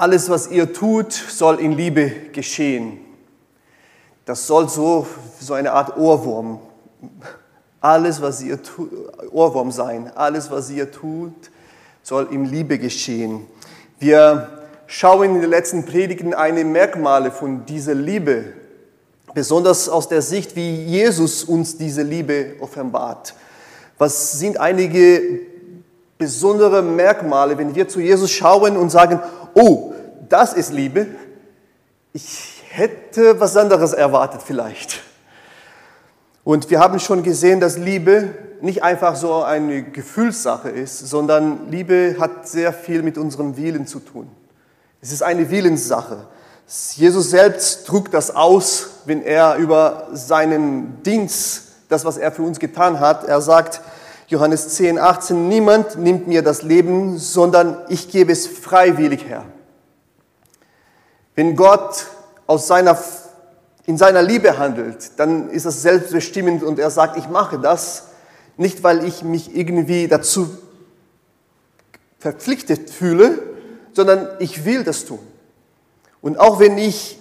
Alles, was ihr tut, soll in Liebe geschehen. Das soll so, so eine Art Ohrwurm. Alles, was ihr tut, Ohrwurm sein. Alles, was ihr tut, soll in Liebe geschehen. Wir schauen in den letzten Predigen eine Merkmale von dieser Liebe, besonders aus der Sicht, wie Jesus uns diese Liebe offenbart. Was sind einige besondere Merkmale, wenn wir zu Jesus schauen und sagen, oh, das ist Liebe? Ich hätte was anderes erwartet vielleicht. Und wir haben schon gesehen, dass Liebe nicht einfach so eine Gefühlssache ist, sondern Liebe hat sehr viel mit unserem Willen zu tun. Es ist eine Willenssache. Jesus selbst trug das aus, wenn er über seinen Dienst, das, was er für uns getan hat, er sagt, Johannes 10, 18, niemand nimmt mir das Leben, sondern ich gebe es freiwillig her. Wenn Gott aus seiner, in seiner Liebe handelt, dann ist das selbstbestimmend und er sagt, ich mache das, nicht weil ich mich irgendwie dazu verpflichtet fühle, sondern ich will das tun. Und auch wenn ich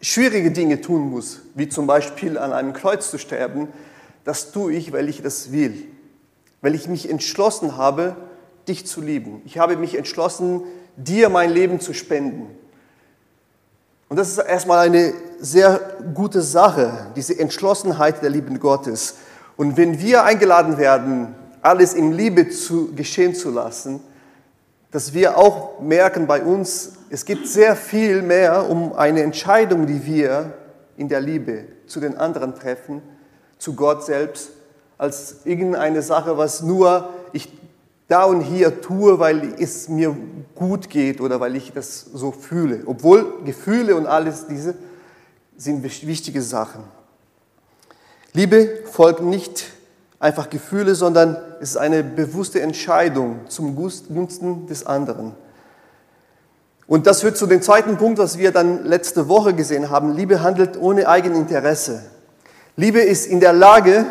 schwierige Dinge tun muss, wie zum Beispiel an einem Kreuz zu sterben, das tue ich, weil ich das will, weil ich mich entschlossen habe, dich zu lieben. Ich habe mich entschlossen, dir mein Leben zu spenden. Und das ist erstmal eine sehr gute Sache, diese Entschlossenheit der lieben Gottes. Und wenn wir eingeladen werden, alles in Liebe zu, geschehen zu lassen, dass wir auch merken bei uns, es gibt sehr viel mehr um eine Entscheidung, die wir in der Liebe zu den anderen treffen, zu Gott selbst, als irgendeine Sache, was nur ich da und hier tue, weil es mir gut geht oder weil ich das so fühle. Obwohl Gefühle und alles diese sind wichtige Sachen. Liebe folgt nicht einfach Gefühle, sondern es ist eine bewusste Entscheidung zum Gunsten des anderen. Und das führt zu dem zweiten Punkt, was wir dann letzte Woche gesehen haben. Liebe handelt ohne Eigeninteresse. Liebe ist in der Lage,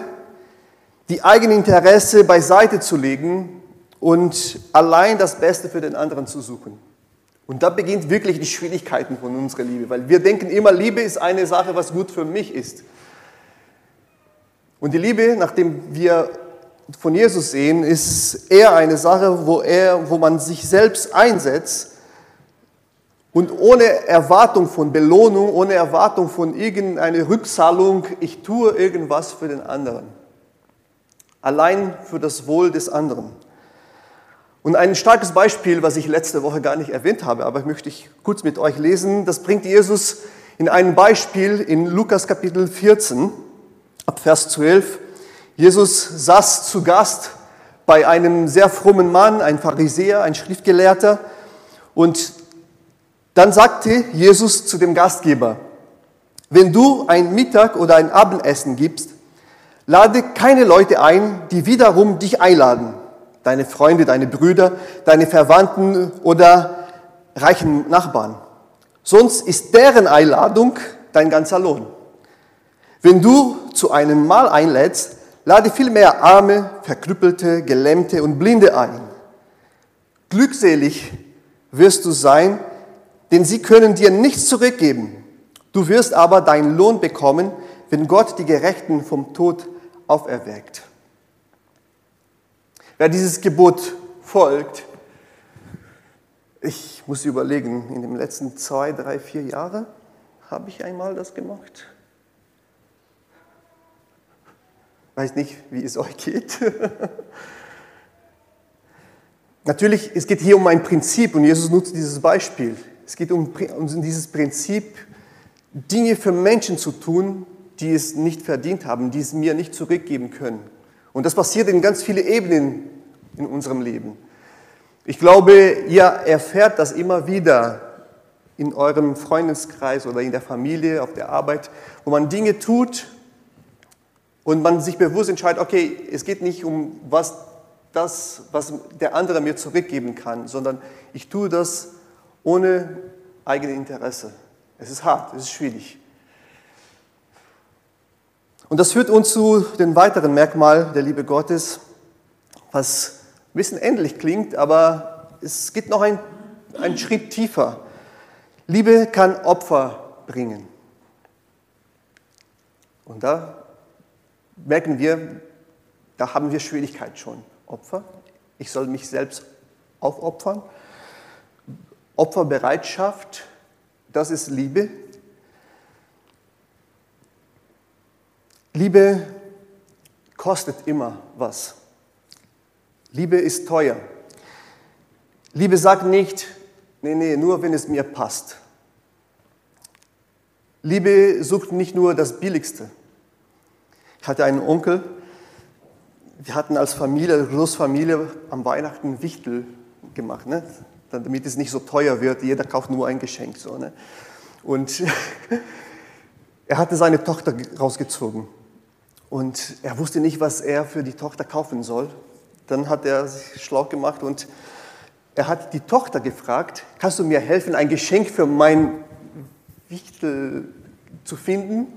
die Eigeninteresse beiseite zu legen und allein das Beste für den anderen zu suchen. Und da beginnt wirklich die Schwierigkeiten von unserer Liebe, weil wir denken immer, Liebe ist eine Sache, was gut für mich ist. Und die Liebe, nachdem wir von Jesus sehen, ist eher eine Sache, wo, er, wo man sich selbst einsetzt und ohne Erwartung von Belohnung, ohne Erwartung von irgendeiner Rückzahlung, ich tue irgendwas für den anderen. Allein für das Wohl des anderen. Und ein starkes Beispiel, was ich letzte Woche gar nicht erwähnt habe, aber möchte ich kurz mit euch lesen, das bringt Jesus in einem Beispiel in Lukas Kapitel 14 ab Vers 12. Jesus saß zu Gast bei einem sehr frommen Mann, ein Pharisäer, ein Schriftgelehrter. Und dann sagte Jesus zu dem Gastgeber, wenn du ein Mittag oder ein Abendessen gibst, lade keine Leute ein, die wiederum dich einladen deine Freunde, deine Brüder, deine Verwandten oder reichen Nachbarn. Sonst ist deren Einladung dein ganzer Lohn. Wenn du zu einem Mahl einlädst, lade vielmehr Arme, Verkrüppelte, Gelähmte und Blinde ein. Glückselig wirst du sein, denn sie können dir nichts zurückgeben. Du wirst aber deinen Lohn bekommen, wenn Gott die Gerechten vom Tod auferweckt. Wer dieses Gebot folgt, ich muss überlegen, in den letzten zwei, drei, vier Jahren habe ich einmal das gemacht. Weiß nicht, wie es euch geht. Natürlich, es geht hier um ein Prinzip und Jesus nutzt dieses Beispiel. Es geht um, um dieses Prinzip, Dinge für Menschen zu tun, die es nicht verdient haben, die es mir nicht zurückgeben können. Und das passiert in ganz vielen Ebenen in unserem Leben. Ich glaube, ihr erfährt das immer wieder in eurem Freundeskreis oder in der Familie, auf der Arbeit, wo man Dinge tut und man sich bewusst entscheidet, okay, es geht nicht um was das, was der andere mir zurückgeben kann, sondern ich tue das ohne eigene Interesse. Es ist hart, es ist schwierig. Und das führt uns zu dem weiteren Merkmal der Liebe Gottes, was ein bisschen ähnlich klingt, aber es geht noch ein, einen Schritt tiefer. Liebe kann Opfer bringen. Und da merken wir, da haben wir Schwierigkeit schon. Opfer. Ich soll mich selbst aufopfern. Opferbereitschaft, das ist Liebe. Liebe kostet immer was. Liebe ist teuer. Liebe sagt nicht, nee, nee, nur wenn es mir passt. Liebe sucht nicht nur das Billigste. Ich hatte einen Onkel, wir hatten als Familie, Großfamilie am Weihnachten Wichtel gemacht, ne? damit es nicht so teuer wird. Jeder kauft nur ein Geschenk. So, ne? Und er hatte seine Tochter rausgezogen. Und er wusste nicht, was er für die Tochter kaufen soll. Dann hat er sich schlau gemacht und er hat die Tochter gefragt, kannst du mir helfen, ein Geschenk für mein Wichtel zu finden?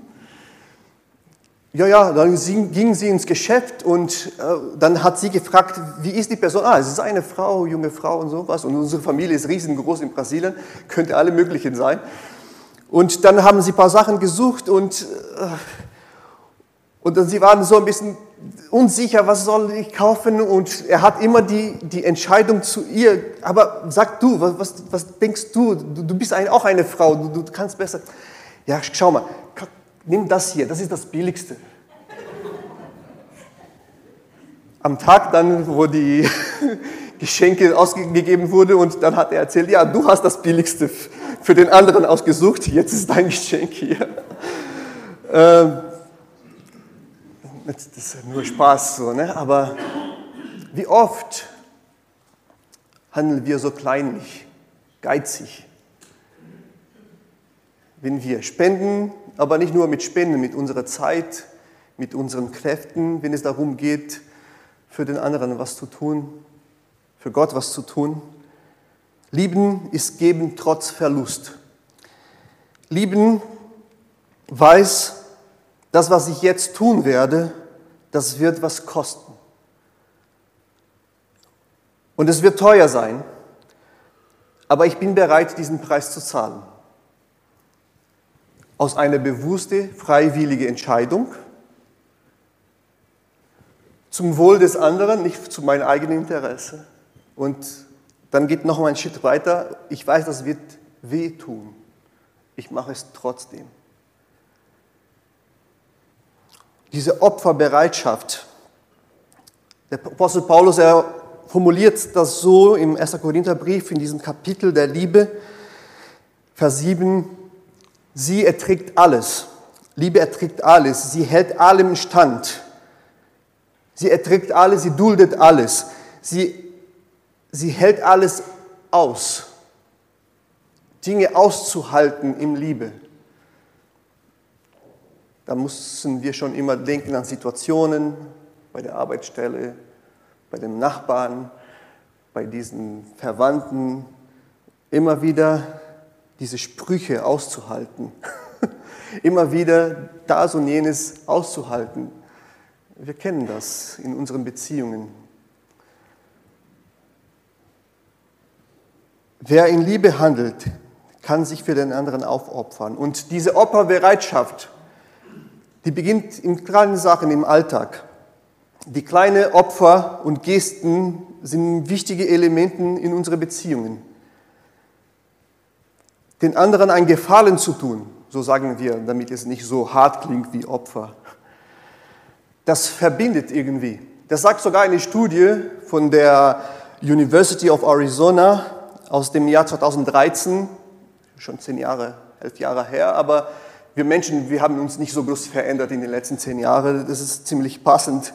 Ja, ja, dann ging sie ins Geschäft und äh, dann hat sie gefragt, wie ist die Person? Ah, es ist eine Frau, junge Frau und sowas. Und unsere Familie ist riesengroß in Brasilien, könnte alle möglichen sein. Und dann haben sie ein paar Sachen gesucht und, äh, und sie waren so ein bisschen unsicher, was soll ich kaufen? Und er hat immer die, die Entscheidung zu ihr, aber sag du, was, was, was denkst du? du? Du bist auch eine Frau, du, du kannst besser. Ja, schau mal, nimm das hier, das ist das Billigste. Am Tag dann, wo die Geschenke ausgegeben wurde und dann hat er erzählt, ja, du hast das Billigste für den anderen ausgesucht, jetzt ist dein Geschenk hier. Ähm, das ist nur Spaß so, ne? aber wie oft handeln wir so kleinlich, geizig? Wenn wir spenden, aber nicht nur mit Spenden, mit unserer Zeit, mit unseren Kräften, wenn es darum geht, für den anderen was zu tun, für Gott was zu tun. Lieben ist geben trotz Verlust. Lieben weiß, das, was ich jetzt tun werde, das wird was kosten. Und es wird teuer sein, aber ich bin bereit, diesen Preis zu zahlen aus einer bewussten, freiwilligen Entscheidung zum Wohl des anderen, nicht zu meinem eigenen Interesse. Und dann geht noch mal ein Schritt weiter. Ich weiß, das wird wehtun. Ich mache es trotzdem. Diese Opferbereitschaft. Der Apostel Paulus, er formuliert das so im 1. Korintherbrief in diesem Kapitel der Liebe, Vers 7, Sie erträgt alles. Liebe erträgt alles. Sie hält allem stand. Sie erträgt alles, sie duldet alles. Sie, sie hält alles aus. Dinge auszuhalten in Liebe. Da müssen wir schon immer denken an Situationen bei der Arbeitsstelle, bei den Nachbarn, bei diesen Verwandten. Immer wieder diese Sprüche auszuhalten. Immer wieder das und jenes auszuhalten. Wir kennen das in unseren Beziehungen. Wer in Liebe handelt, kann sich für den anderen aufopfern. Und diese Opferbereitschaft, die beginnt in kleinen Sachen im Alltag. Die kleinen Opfer und Gesten sind wichtige Elemente in unseren Beziehungen den anderen einen Gefallen zu tun, so sagen wir, damit es nicht so hart klingt wie Opfer. Das verbindet irgendwie. Das sagt sogar eine Studie von der University of Arizona aus dem Jahr 2013, schon zehn Jahre, elf Jahre her, aber wir Menschen, wir haben uns nicht so groß verändert in den letzten zehn Jahren, das ist ziemlich passend.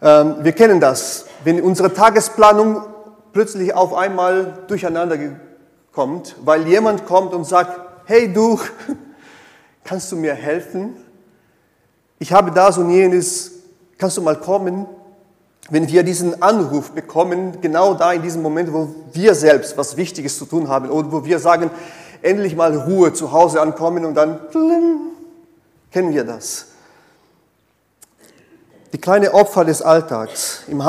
Ähm, wir kennen das, wenn unsere Tagesplanung plötzlich auf einmal durcheinander kommt, weil jemand kommt und sagt, hey du, kannst du mir helfen? Ich habe das und jenes, kannst du mal kommen? Wenn wir diesen Anruf bekommen, genau da in diesem Moment, wo wir selbst was Wichtiges zu tun haben oder wo wir sagen, endlich mal Ruhe zu Hause ankommen und dann kennen wir das. Die kleine Opfer des Alltags, im,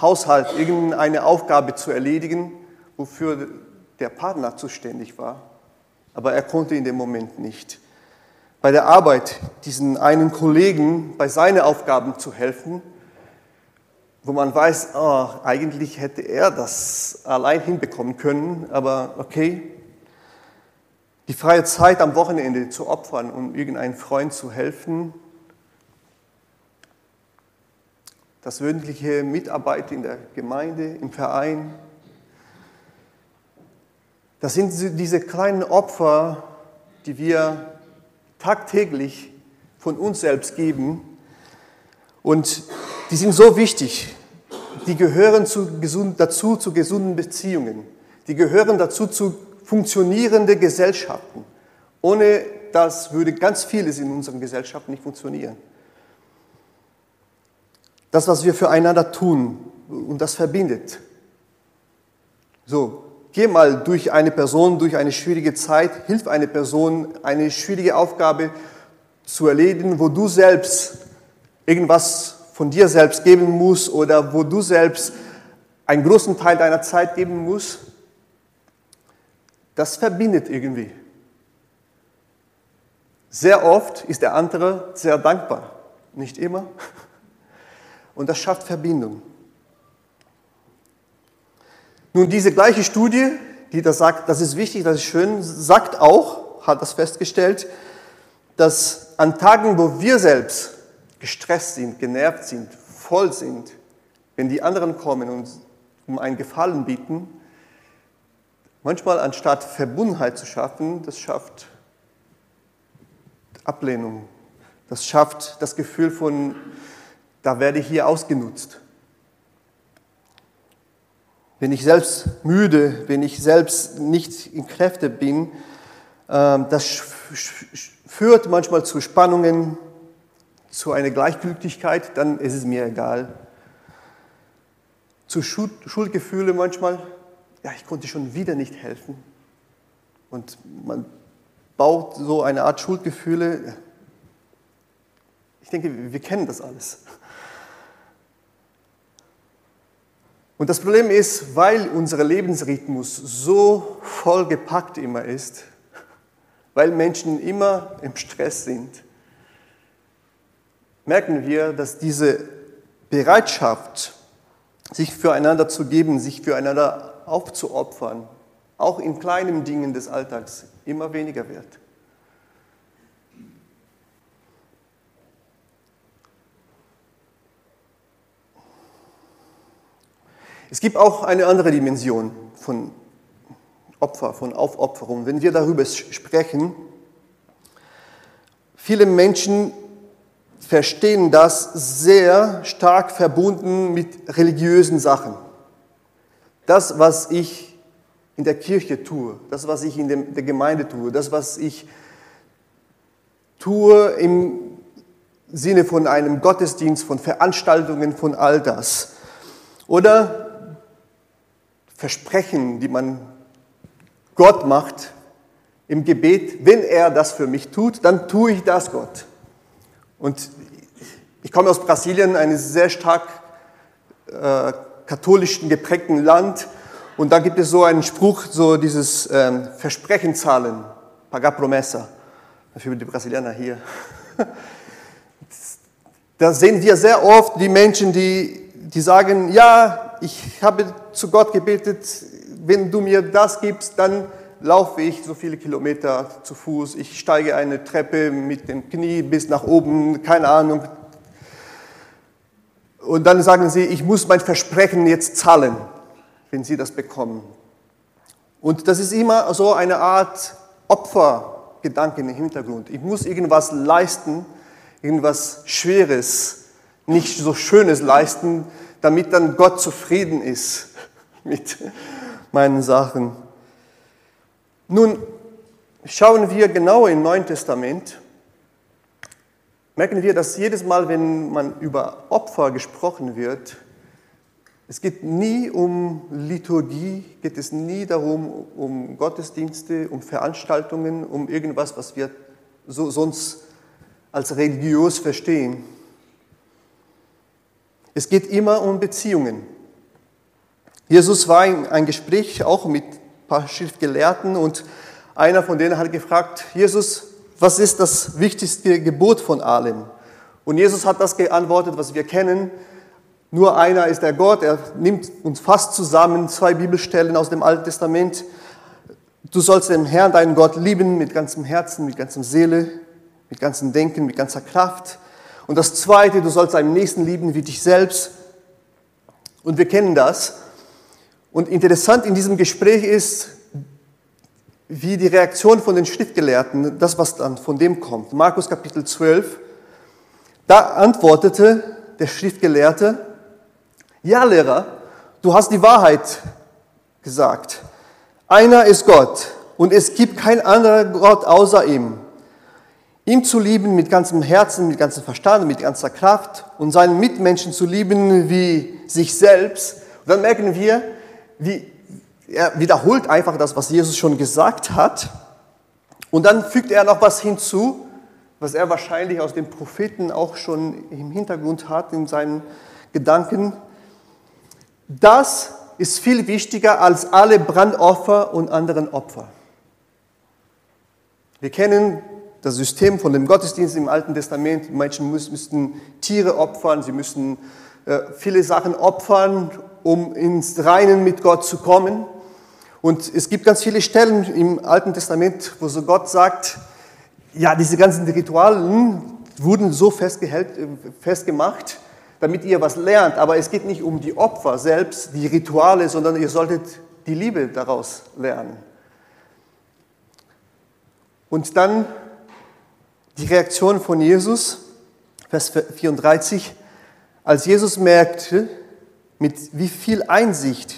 Haushalt irgendeine Aufgabe zu erledigen, wofür der Partner zuständig war aber er konnte in dem Moment nicht. Bei der Arbeit diesen einen Kollegen bei seinen Aufgaben zu helfen, wo man weiß, oh, eigentlich hätte er das allein hinbekommen können, aber okay. Die freie Zeit am Wochenende zu opfern, um irgendeinem Freund zu helfen, das wöchentliche Mitarbeit in der Gemeinde, im Verein. Das sind diese kleinen Opfer, die wir tagtäglich von uns selbst geben. Und die sind so wichtig. Die gehören zu gesund, dazu zu gesunden Beziehungen. Die gehören dazu zu funktionierenden Gesellschaften. Ohne das würde ganz vieles in unseren Gesellschaften nicht funktionieren. Das, was wir füreinander tun, und das verbindet. So, geh mal durch eine Person, durch eine schwierige Zeit, hilf eine Person, eine schwierige Aufgabe zu erledigen, wo du selbst irgendwas von dir selbst geben musst oder wo du selbst einen großen Teil deiner Zeit geben musst. Das verbindet irgendwie. Sehr oft ist der andere sehr dankbar, nicht immer. Und das schafft Verbindung. Nun, diese gleiche Studie, die da sagt, das ist wichtig, das ist schön, sagt auch, hat das festgestellt, dass an Tagen, wo wir selbst gestresst sind, genervt sind, voll sind, wenn die anderen kommen und um einen Gefallen bieten, manchmal anstatt Verbundenheit zu schaffen, das schafft Ablehnung. Das schafft das Gefühl von, da werde ich hier ausgenutzt. Wenn ich selbst müde, wenn ich selbst nicht in Kräfte bin, ähm, das führt manchmal zu Spannungen, zu einer Gleichgültigkeit, dann ist es mir egal. Zu Schuldgefühle manchmal, ja, ich konnte schon wieder nicht helfen. Und man baut so eine Art Schuldgefühle. Ich denke, wir kennen das alles. Und das Problem ist, weil unser Lebensrhythmus so vollgepackt immer ist, weil Menschen immer im Stress sind, merken wir, dass diese Bereitschaft, sich füreinander zu geben, sich füreinander aufzuopfern, auch in kleinen Dingen des Alltags immer weniger wird. Es gibt auch eine andere Dimension von Opfer, von Aufopferung. Wenn wir darüber sprechen, viele Menschen verstehen das sehr stark verbunden mit religiösen Sachen. Das, was ich in der Kirche tue, das, was ich in der Gemeinde tue, das, was ich tue im Sinne von einem Gottesdienst, von Veranstaltungen, von all das. Oder Versprechen, die man Gott macht im Gebet, wenn er das für mich tut, dann tue ich das Gott. Und ich komme aus Brasilien, eines sehr stark äh, katholischen geprägten Land. Und da gibt es so einen Spruch, so dieses ähm, Versprechen zahlen, pagar promessa, für die Brasilianer hier. Da sehen wir sehr oft die Menschen, die, die sagen, ja, ich habe zu Gott gebetet, wenn du mir das gibst, dann laufe ich so viele Kilometer zu Fuß, ich steige eine Treppe mit dem Knie bis nach oben, keine Ahnung. Und dann sagen sie, ich muss mein Versprechen jetzt zahlen, wenn sie das bekommen. Und das ist immer so eine Art Opfergedanke im Hintergrund. Ich muss irgendwas leisten, irgendwas Schweres, nicht so Schönes leisten, damit dann Gott zufrieden ist mit meinen Sachen. Nun, schauen wir genau im Neuen Testament, merken wir, dass jedes Mal, wenn man über Opfer gesprochen wird, es geht nie um Liturgie, geht es nie darum, um Gottesdienste, um Veranstaltungen, um irgendwas, was wir so sonst als religiös verstehen. Es geht immer um Beziehungen. Jesus war in ein Gespräch auch mit ein paar Schriftgelehrten und einer von denen hat gefragt, Jesus, was ist das wichtigste Gebot von allem? Und Jesus hat das geantwortet, was wir kennen. Nur einer ist der Gott. Er nimmt uns fast zusammen zwei Bibelstellen aus dem Alten Testament. Du sollst den Herrn, deinen Gott, lieben mit ganzem Herzen, mit ganzer Seele, mit ganzem Denken, mit ganzer Kraft. Und das Zweite, du sollst deinen Nächsten lieben wie dich selbst. Und wir kennen das. Und interessant in diesem Gespräch ist, wie die Reaktion von den Schriftgelehrten, das, was dann von dem kommt. Markus Kapitel 12, da antwortete der Schriftgelehrte, ja Lehrer, du hast die Wahrheit gesagt. Einer ist Gott und es gibt kein anderer Gott außer ihm. Ihm zu lieben mit ganzem Herzen, mit ganzem Verstand, mit ganzer Kraft und seinen Mitmenschen zu lieben wie sich selbst. Und dann merken wir, wie er wiederholt einfach das, was Jesus schon gesagt hat. Und dann fügt er noch was hinzu, was er wahrscheinlich aus den Propheten auch schon im Hintergrund hat, in seinen Gedanken. Das ist viel wichtiger als alle Brandopfer und anderen Opfer. Wir kennen das System von dem Gottesdienst im Alten Testament. Die Menschen müssten Tiere opfern, sie müssten äh, viele Sachen opfern, um ins Reinen mit Gott zu kommen. Und es gibt ganz viele Stellen im Alten Testament, wo so Gott sagt, ja, diese ganzen Ritualen wurden so festgemacht, damit ihr was lernt. Aber es geht nicht um die Opfer selbst, die Rituale, sondern ihr solltet die Liebe daraus lernen. Und dann die Reaktion von Jesus, Vers 34, als Jesus merkte, mit wie viel Einsicht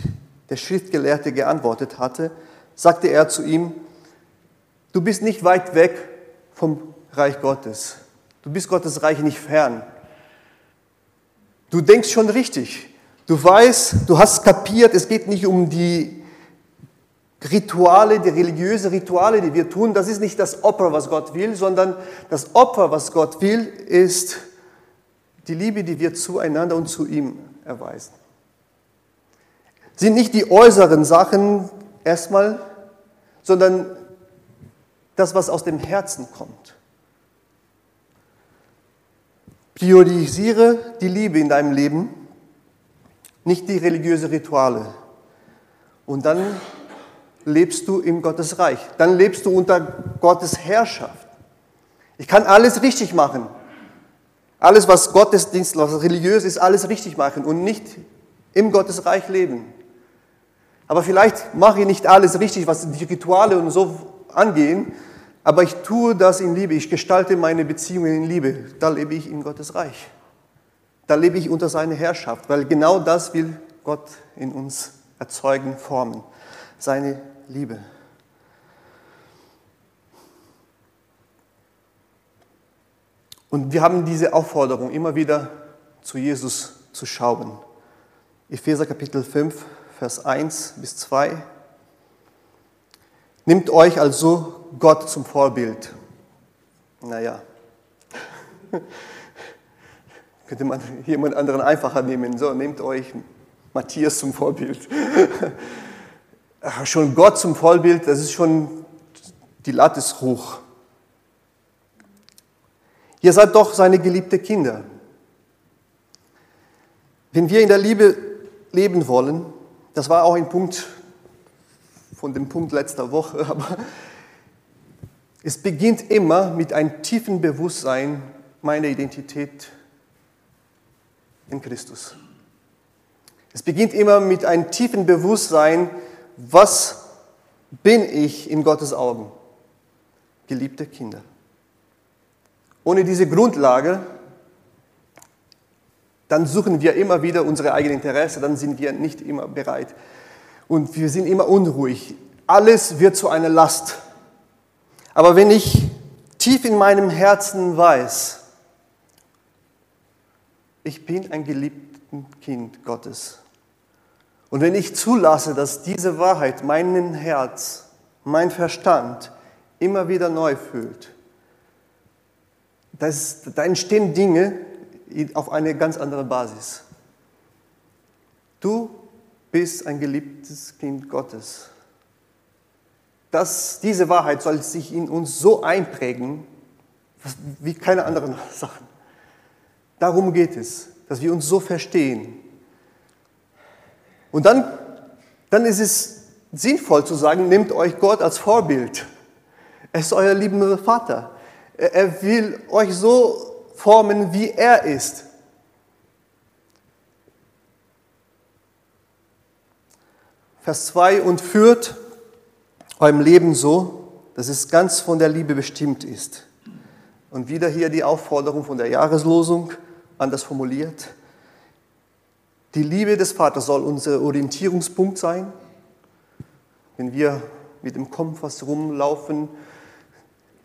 der Schriftgelehrte geantwortet hatte, sagte er zu ihm, du bist nicht weit weg vom Reich Gottes. Du bist Gottes Reich nicht fern. Du denkst schon richtig. Du weißt, du hast kapiert, es geht nicht um die Rituale, die religiöse Rituale, die wir tun. Das ist nicht das Opfer, was Gott will, sondern das Opfer, was Gott will, ist die Liebe, die wir zueinander und zu ihm erweisen sind nicht die äußeren Sachen erstmal, sondern das, was aus dem Herzen kommt. Priorisiere die Liebe in deinem Leben, nicht die religiösen Rituale. Und dann lebst du im Gottes Reich. Dann lebst du unter Gottes Herrschaft. Ich kann alles richtig machen. Alles, was Gottesdienst, was religiös ist, alles richtig machen und nicht im Gottes Reich leben. Aber vielleicht mache ich nicht alles richtig, was die Rituale und so angehen, aber ich tue das in Liebe. Ich gestalte meine Beziehungen in Liebe. Da lebe ich in Gottes Reich. Da lebe ich unter seiner Herrschaft, weil genau das will Gott in uns erzeugen, formen. Seine Liebe. Und wir haben diese Aufforderung, immer wieder zu Jesus zu schauen. Epheser Kapitel 5, Vers 1 bis 2. Nimmt euch also Gott zum Vorbild. Naja, könnte man jemand anderen einfacher nehmen. So, nehmt euch Matthias zum Vorbild. schon Gott zum Vorbild, das ist schon, die Latte ist hoch. Ihr seid doch seine geliebte Kinder. Wenn wir in der Liebe leben wollen, das war auch ein Punkt von dem Punkt letzter Woche, aber es beginnt immer mit einem tiefen Bewusstsein meiner Identität in Christus. Es beginnt immer mit einem tiefen Bewusstsein, was bin ich in Gottes Augen? Geliebte Kinder. Ohne diese Grundlage dann suchen wir immer wieder unsere eigenen Interessen, dann sind wir nicht immer bereit. Und wir sind immer unruhig. Alles wird zu einer Last. Aber wenn ich tief in meinem Herzen weiß, ich bin ein geliebtes Kind Gottes. Und wenn ich zulasse, dass diese Wahrheit meinen Herz, mein Verstand immer wieder neu fühlt, das, da entstehen Dinge, auf eine ganz andere Basis. Du bist ein geliebtes Kind Gottes. dass diese Wahrheit soll sich in uns so einprägen, wie keine anderen Sachen. Darum geht es, dass wir uns so verstehen. Und dann, dann ist es sinnvoll zu sagen, nehmt euch Gott als Vorbild. Er ist euer liebender Vater. Er will euch so formen, wie er ist. Vers 2 und führt eurem Leben so, dass es ganz von der Liebe bestimmt ist. Und wieder hier die Aufforderung von der Jahreslosung, anders formuliert. Die Liebe des Vaters soll unser Orientierungspunkt sein. Wenn wir mit dem Kompass rumlaufen,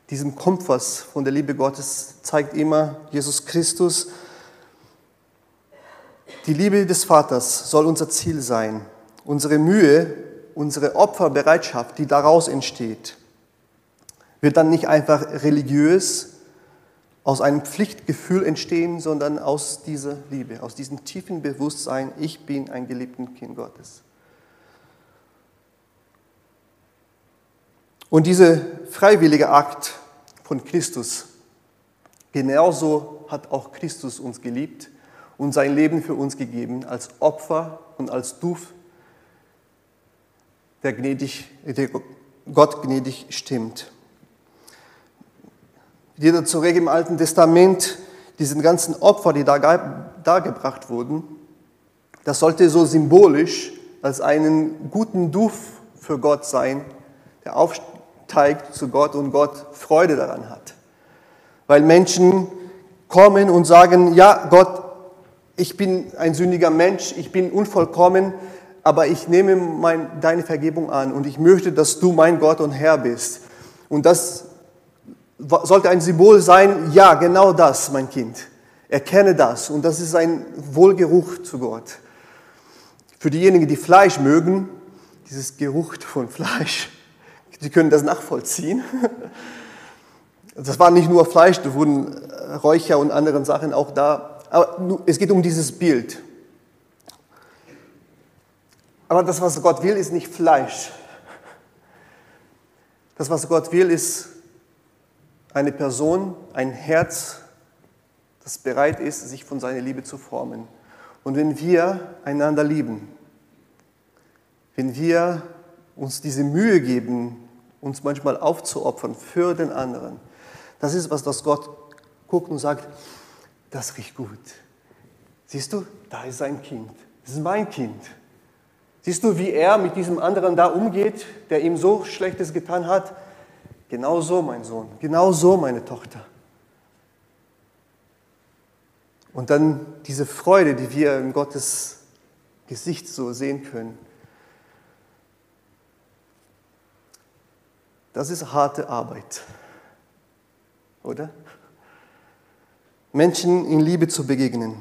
diesem Kompass von der Liebe Gottes zeigt immer Jesus Christus. Die Liebe des Vaters soll unser Ziel sein. Unsere Mühe, unsere Opferbereitschaft, die daraus entsteht, wird dann nicht einfach religiös aus einem Pflichtgefühl entstehen, sondern aus dieser Liebe, aus diesem tiefen Bewusstsein, ich bin ein geliebtes Kind Gottes. Und dieser freiwillige Akt von Christus, genauso hat auch Christus uns geliebt und sein Leben für uns gegeben als Opfer und als Duf der, gnädig, der Gott gnädig stimmt. Wieder zurück im Alten Testament, diesen ganzen Opfer, die da dargebracht wurden, das sollte so symbolisch als einen guten Duf für Gott sein, der aufsteigt zu Gott und Gott Freude daran hat. Weil Menschen kommen und sagen, ja Gott, ich bin ein sündiger Mensch, ich bin unvollkommen, aber ich nehme mein, deine Vergebung an und ich möchte, dass du mein Gott und Herr bist. Und das sollte ein Symbol sein, ja, genau das, mein Kind. Erkenne das und das ist ein Wohlgeruch zu Gott. Für diejenigen, die Fleisch mögen, dieses Geruch von Fleisch, die können das nachvollziehen. Das war nicht nur Fleisch, da wurden Räucher und andere Sachen auch da. Aber es geht um dieses Bild. Aber das, was Gott will, ist nicht Fleisch. Das, was Gott will, ist eine Person, ein Herz, das bereit ist, sich von seiner Liebe zu formen. Und wenn wir einander lieben, wenn wir uns diese Mühe geben, uns manchmal aufzuopfern für den anderen, das ist was, das Gott guckt und sagt, das riecht gut. Siehst du, da ist ein Kind. Das ist mein Kind. Siehst du, wie er mit diesem anderen da umgeht, der ihm so Schlechtes getan hat? Genau so, mein Sohn, genau so, meine Tochter. Und dann diese Freude, die wir in Gottes Gesicht so sehen können. Das ist harte Arbeit, oder? Menschen in Liebe zu begegnen.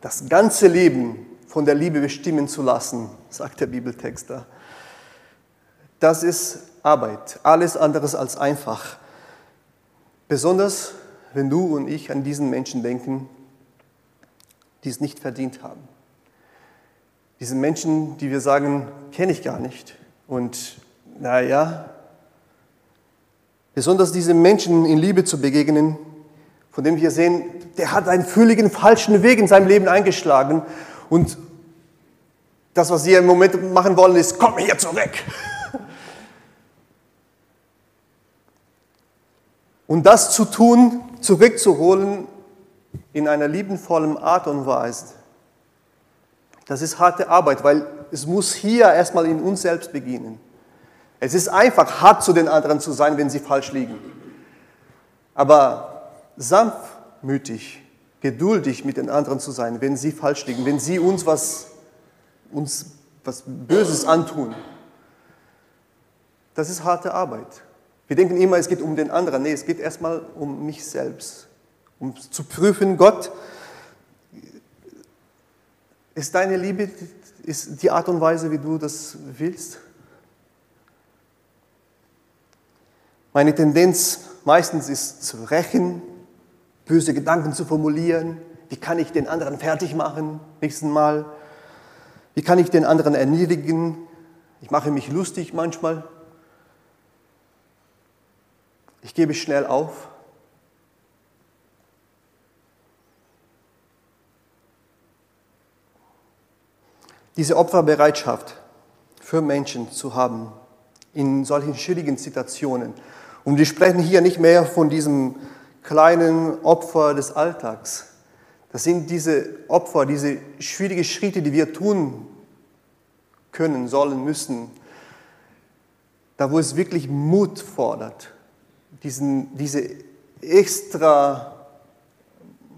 Das ganze Leben von der Liebe bestimmen zu lassen, sagt der Bibeltext da. Das ist Arbeit, alles anderes als einfach. Besonders wenn du und ich an diesen Menschen denken, die es nicht verdient haben. Diese Menschen, die wir sagen, kenne ich gar nicht. Und naja, besonders diese Menschen in Liebe zu begegnen, von dem wir sehen, der hat einen völligen falschen Weg in seinem Leben eingeschlagen und das, was sie im Moment machen wollen, ist, komm hier zurück. Und das zu tun, zurückzuholen in einer liebenvollen Art und Weise, das ist harte Arbeit, weil es muss hier erstmal in uns selbst beginnen. Es ist einfach, hart zu den anderen zu sein, wenn sie falsch liegen. Aber sanftmütig geduldig mit den anderen zu sein, wenn sie falsch liegen, wenn sie uns was, uns was Böses antun. Das ist harte Arbeit. Wir denken immer, es geht um den anderen. Nee, es geht erstmal um mich selbst. Um zu prüfen, Gott, ist deine Liebe, ist die Art und Weise, wie du das willst? Meine Tendenz meistens ist zu rächen, böse Gedanken zu formulieren. Wie kann ich den anderen fertig machen nächsten Mal? Wie kann ich den anderen erniedrigen? Ich mache mich lustig manchmal. Ich gebe schnell auf. Diese Opferbereitschaft für Menschen zu haben in solchen schwierigen Situationen. Und wir sprechen hier nicht mehr von diesem kleinen Opfer des Alltags. Das sind diese Opfer, diese schwierigen Schritte, die wir tun können, sollen, müssen. Da, wo es wirklich Mut fordert, diesen, diese extra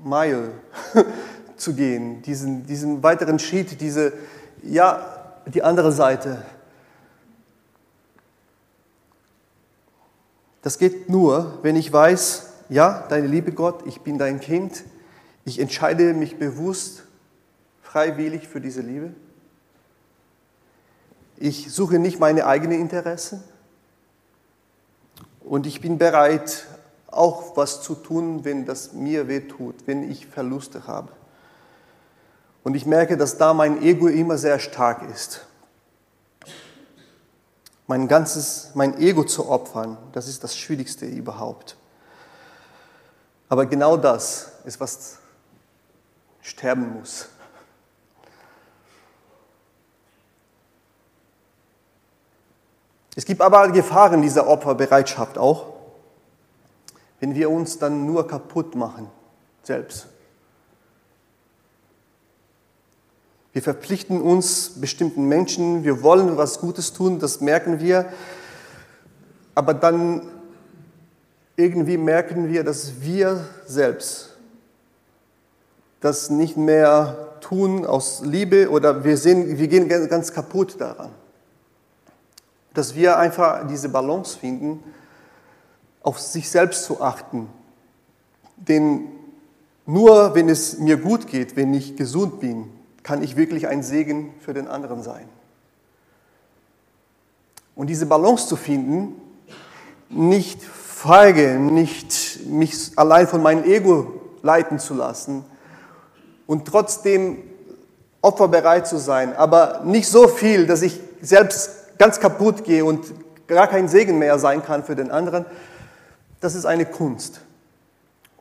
Mile zu gehen, diesen, diesen weiteren Schritt, diese, ja, die andere Seite. Das geht nur, wenn ich weiß, ja, deine liebe Gott, ich bin dein Kind, ich entscheide mich bewusst, freiwillig für diese Liebe. Ich suche nicht meine eigenen Interessen und ich bin bereit, auch was zu tun, wenn das mir wehtut, wenn ich Verluste habe. Und ich merke, dass da mein Ego immer sehr stark ist. Mein ganzes, mein Ego zu opfern, das ist das Schwierigste überhaupt. Aber genau das ist, was sterben muss. Es gibt aber Gefahren dieser Opferbereitschaft auch, wenn wir uns dann nur kaputt machen, selbst. Wir verpflichten uns bestimmten Menschen, wir wollen was Gutes tun, das merken wir, aber dann irgendwie merken wir, dass wir selbst das nicht mehr tun aus Liebe oder wir, sehen, wir gehen ganz kaputt daran. Dass wir einfach diese Balance finden, auf sich selbst zu achten. Denn nur wenn es mir gut geht, wenn ich gesund bin, kann ich wirklich ein Segen für den anderen sein. Und diese Balance zu finden, nicht feige, nicht mich allein von meinem Ego leiten zu lassen, und trotzdem opferbereit zu sein, aber nicht so viel, dass ich selbst ganz kaputt gehe und gar kein Segen mehr sein kann für den anderen, das ist eine Kunst.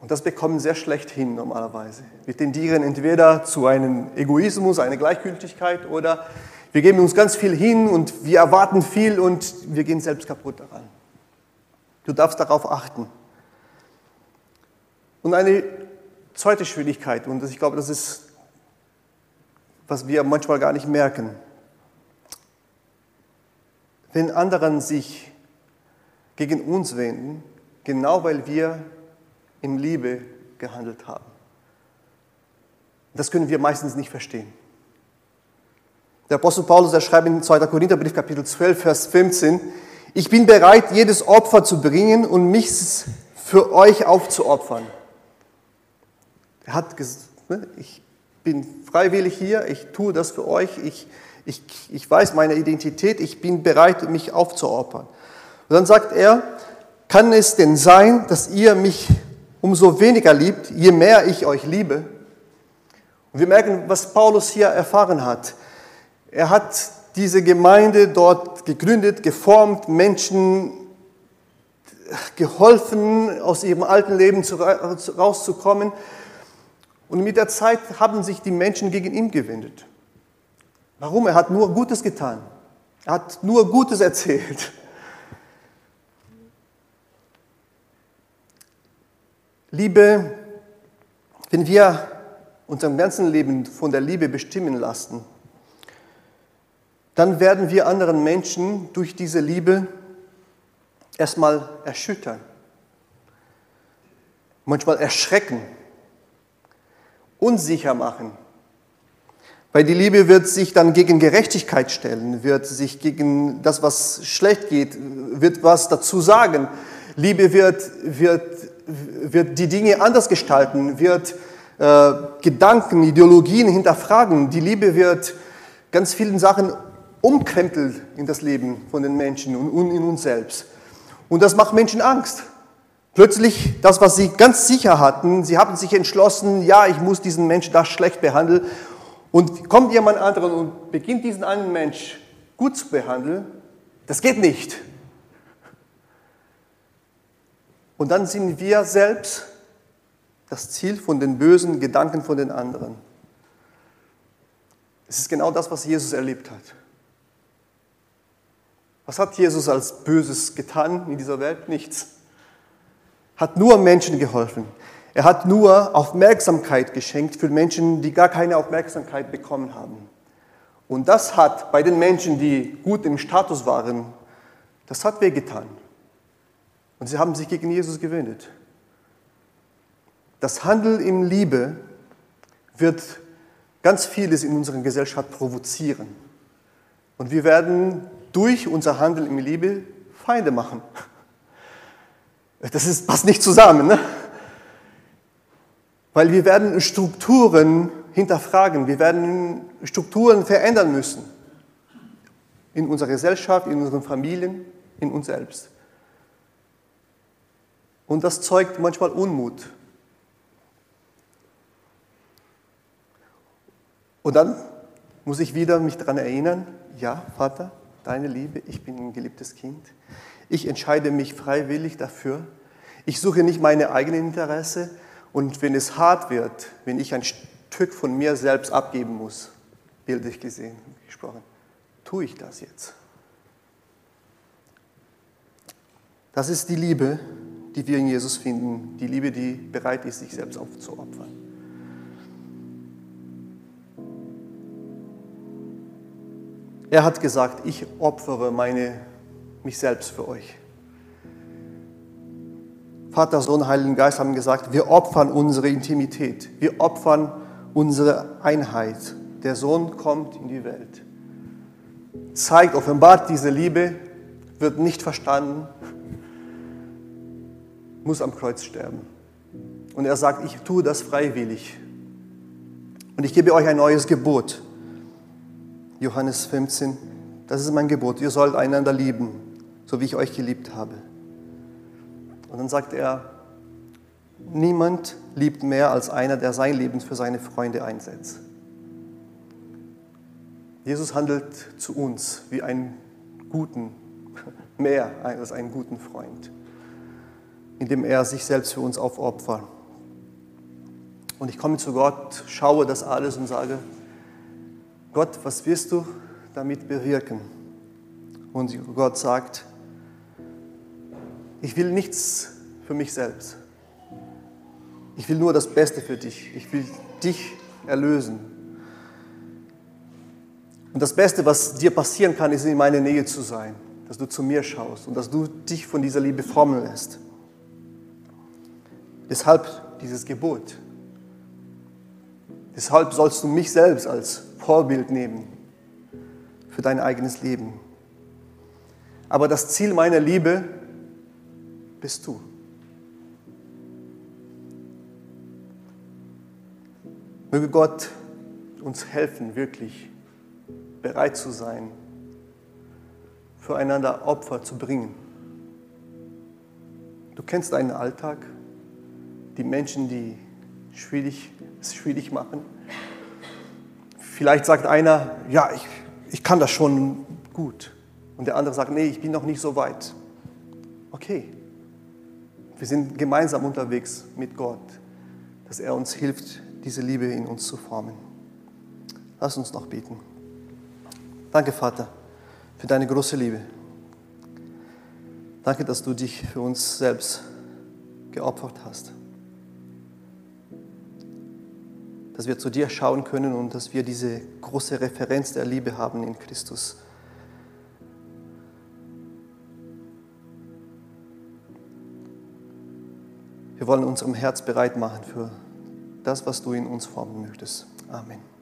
Und das bekommen sehr schlecht hin normalerweise. Wir tendieren entweder zu einem Egoismus, einer Gleichgültigkeit oder wir geben uns ganz viel hin und wir erwarten viel und wir gehen selbst kaputt daran. Du darfst darauf achten. Und eine zweite Schwierigkeit, und ich glaube, das ist, was wir manchmal gar nicht merken. Wenn anderen sich gegen uns wenden, genau weil wir in Liebe gehandelt haben. Das können wir meistens nicht verstehen. Der Apostel Paulus, er schreibt in 2. Korintherbrief, Kapitel 12, Vers 15, ich bin bereit, jedes Opfer zu bringen und mich für euch aufzuopfern. Er hat gesagt, ne, ich bin freiwillig hier, ich tue das für euch, ich, ich, ich weiß meine Identität, ich bin bereit, mich aufzuopfern. Und dann sagt er, kann es denn sein, dass ihr mich umso weniger liebt, je mehr ich euch liebe? Und wir merken, was Paulus hier erfahren hat. Er hat diese Gemeinde dort gegründet, geformt, Menschen geholfen, aus ihrem alten Leben rauszukommen. Und mit der Zeit haben sich die Menschen gegen ihn gewendet. Warum? Er hat nur Gutes getan. Er hat nur Gutes erzählt. Liebe, wenn wir unserem ganzen Leben von der Liebe bestimmen lassen, dann werden wir anderen Menschen durch diese Liebe erstmal erschüttern, manchmal erschrecken unsicher machen. Weil die Liebe wird sich dann gegen Gerechtigkeit stellen, wird sich gegen das, was schlecht geht, wird was dazu sagen. Liebe wird, wird, wird die Dinge anders gestalten, wird äh, Gedanken, Ideologien hinterfragen. Die Liebe wird ganz vielen Sachen umkrempelt in das Leben von den Menschen und in uns selbst. Und das macht Menschen Angst. Plötzlich das, was sie ganz sicher hatten, sie haben sich entschlossen, ja, ich muss diesen Menschen da schlecht behandeln. Und kommt jemand anderen und beginnt diesen einen Mensch gut zu behandeln, das geht nicht. Und dann sind wir selbst das Ziel von den bösen Gedanken von den anderen. Es ist genau das, was Jesus erlebt hat. Was hat Jesus als Böses getan in dieser Welt? Nichts. Hat nur Menschen geholfen. Er hat nur Aufmerksamkeit geschenkt für Menschen, die gar keine Aufmerksamkeit bekommen haben. Und das hat bei den Menschen, die gut im Status waren, das hat wehgetan. Und sie haben sich gegen Jesus gewendet. Das Handeln in Liebe wird ganz vieles in unserer Gesellschaft provozieren. Und wir werden durch unser Handeln in Liebe Feinde machen. Das ist, passt nicht zusammen, ne? Weil wir werden Strukturen hinterfragen, wir werden Strukturen verändern müssen. In unserer Gesellschaft, in unseren Familien, in uns selbst. Und das zeugt manchmal Unmut. Und dann muss ich wieder mich daran erinnern, ja, Vater, deine Liebe, ich bin ein geliebtes Kind. Ich entscheide mich freiwillig dafür. Ich suche nicht meine eigenen Interesse. Und wenn es hart wird, wenn ich ein Stück von mir selbst abgeben muss, bildlich gesehen gesprochen, tue ich das jetzt. Das ist die Liebe, die wir in Jesus finden, die Liebe, die bereit ist, sich selbst aufzuopfern. Er hat gesagt, ich opfere meine, mich selbst für euch. Vater, Sohn, Heiligen Geist haben gesagt, wir opfern unsere Intimität, wir opfern unsere Einheit. Der Sohn kommt in die Welt, zeigt, offenbart diese Liebe, wird nicht verstanden, muss am Kreuz sterben. Und er sagt, ich tue das freiwillig. Und ich gebe euch ein neues Gebot. Johannes 15, das ist mein Gebot. Ihr sollt einander lieben, so wie ich euch geliebt habe. Und dann sagt er, niemand liebt mehr als einer, der sein Leben für seine Freunde einsetzt. Jesus handelt zu uns wie einen guten, mehr als einen guten Freund indem er sich selbst für uns aufopfert. Und ich komme zu Gott, schaue das alles und sage, Gott, was wirst du damit bewirken? Und Gott sagt, ich will nichts für mich selbst. Ich will nur das Beste für dich. Ich will dich erlösen. Und das Beste, was dir passieren kann, ist in meiner Nähe zu sein, dass du zu mir schaust und dass du dich von dieser Liebe formen lässt. Deshalb dieses Gebot. Deshalb sollst du mich selbst als Vorbild nehmen für dein eigenes Leben. Aber das Ziel meiner Liebe bist du. Möge Gott uns helfen, wirklich bereit zu sein, füreinander Opfer zu bringen. Du kennst deinen Alltag, die Menschen, die schwierig, es schwierig machen. Vielleicht sagt einer, ja, ich, ich kann das schon gut. Und der andere sagt, nee, ich bin noch nicht so weit. Okay, wir sind gemeinsam unterwegs mit Gott, dass er uns hilft, diese Liebe in uns zu formen. Lass uns noch beten. Danke, Vater, für deine große Liebe. Danke, dass du dich für uns selbst geopfert hast. Dass wir zu dir schauen können und dass wir diese große Referenz der Liebe haben in Christus. Wir wollen unserem Herz bereit machen für das, was du in uns formen möchtest. Amen.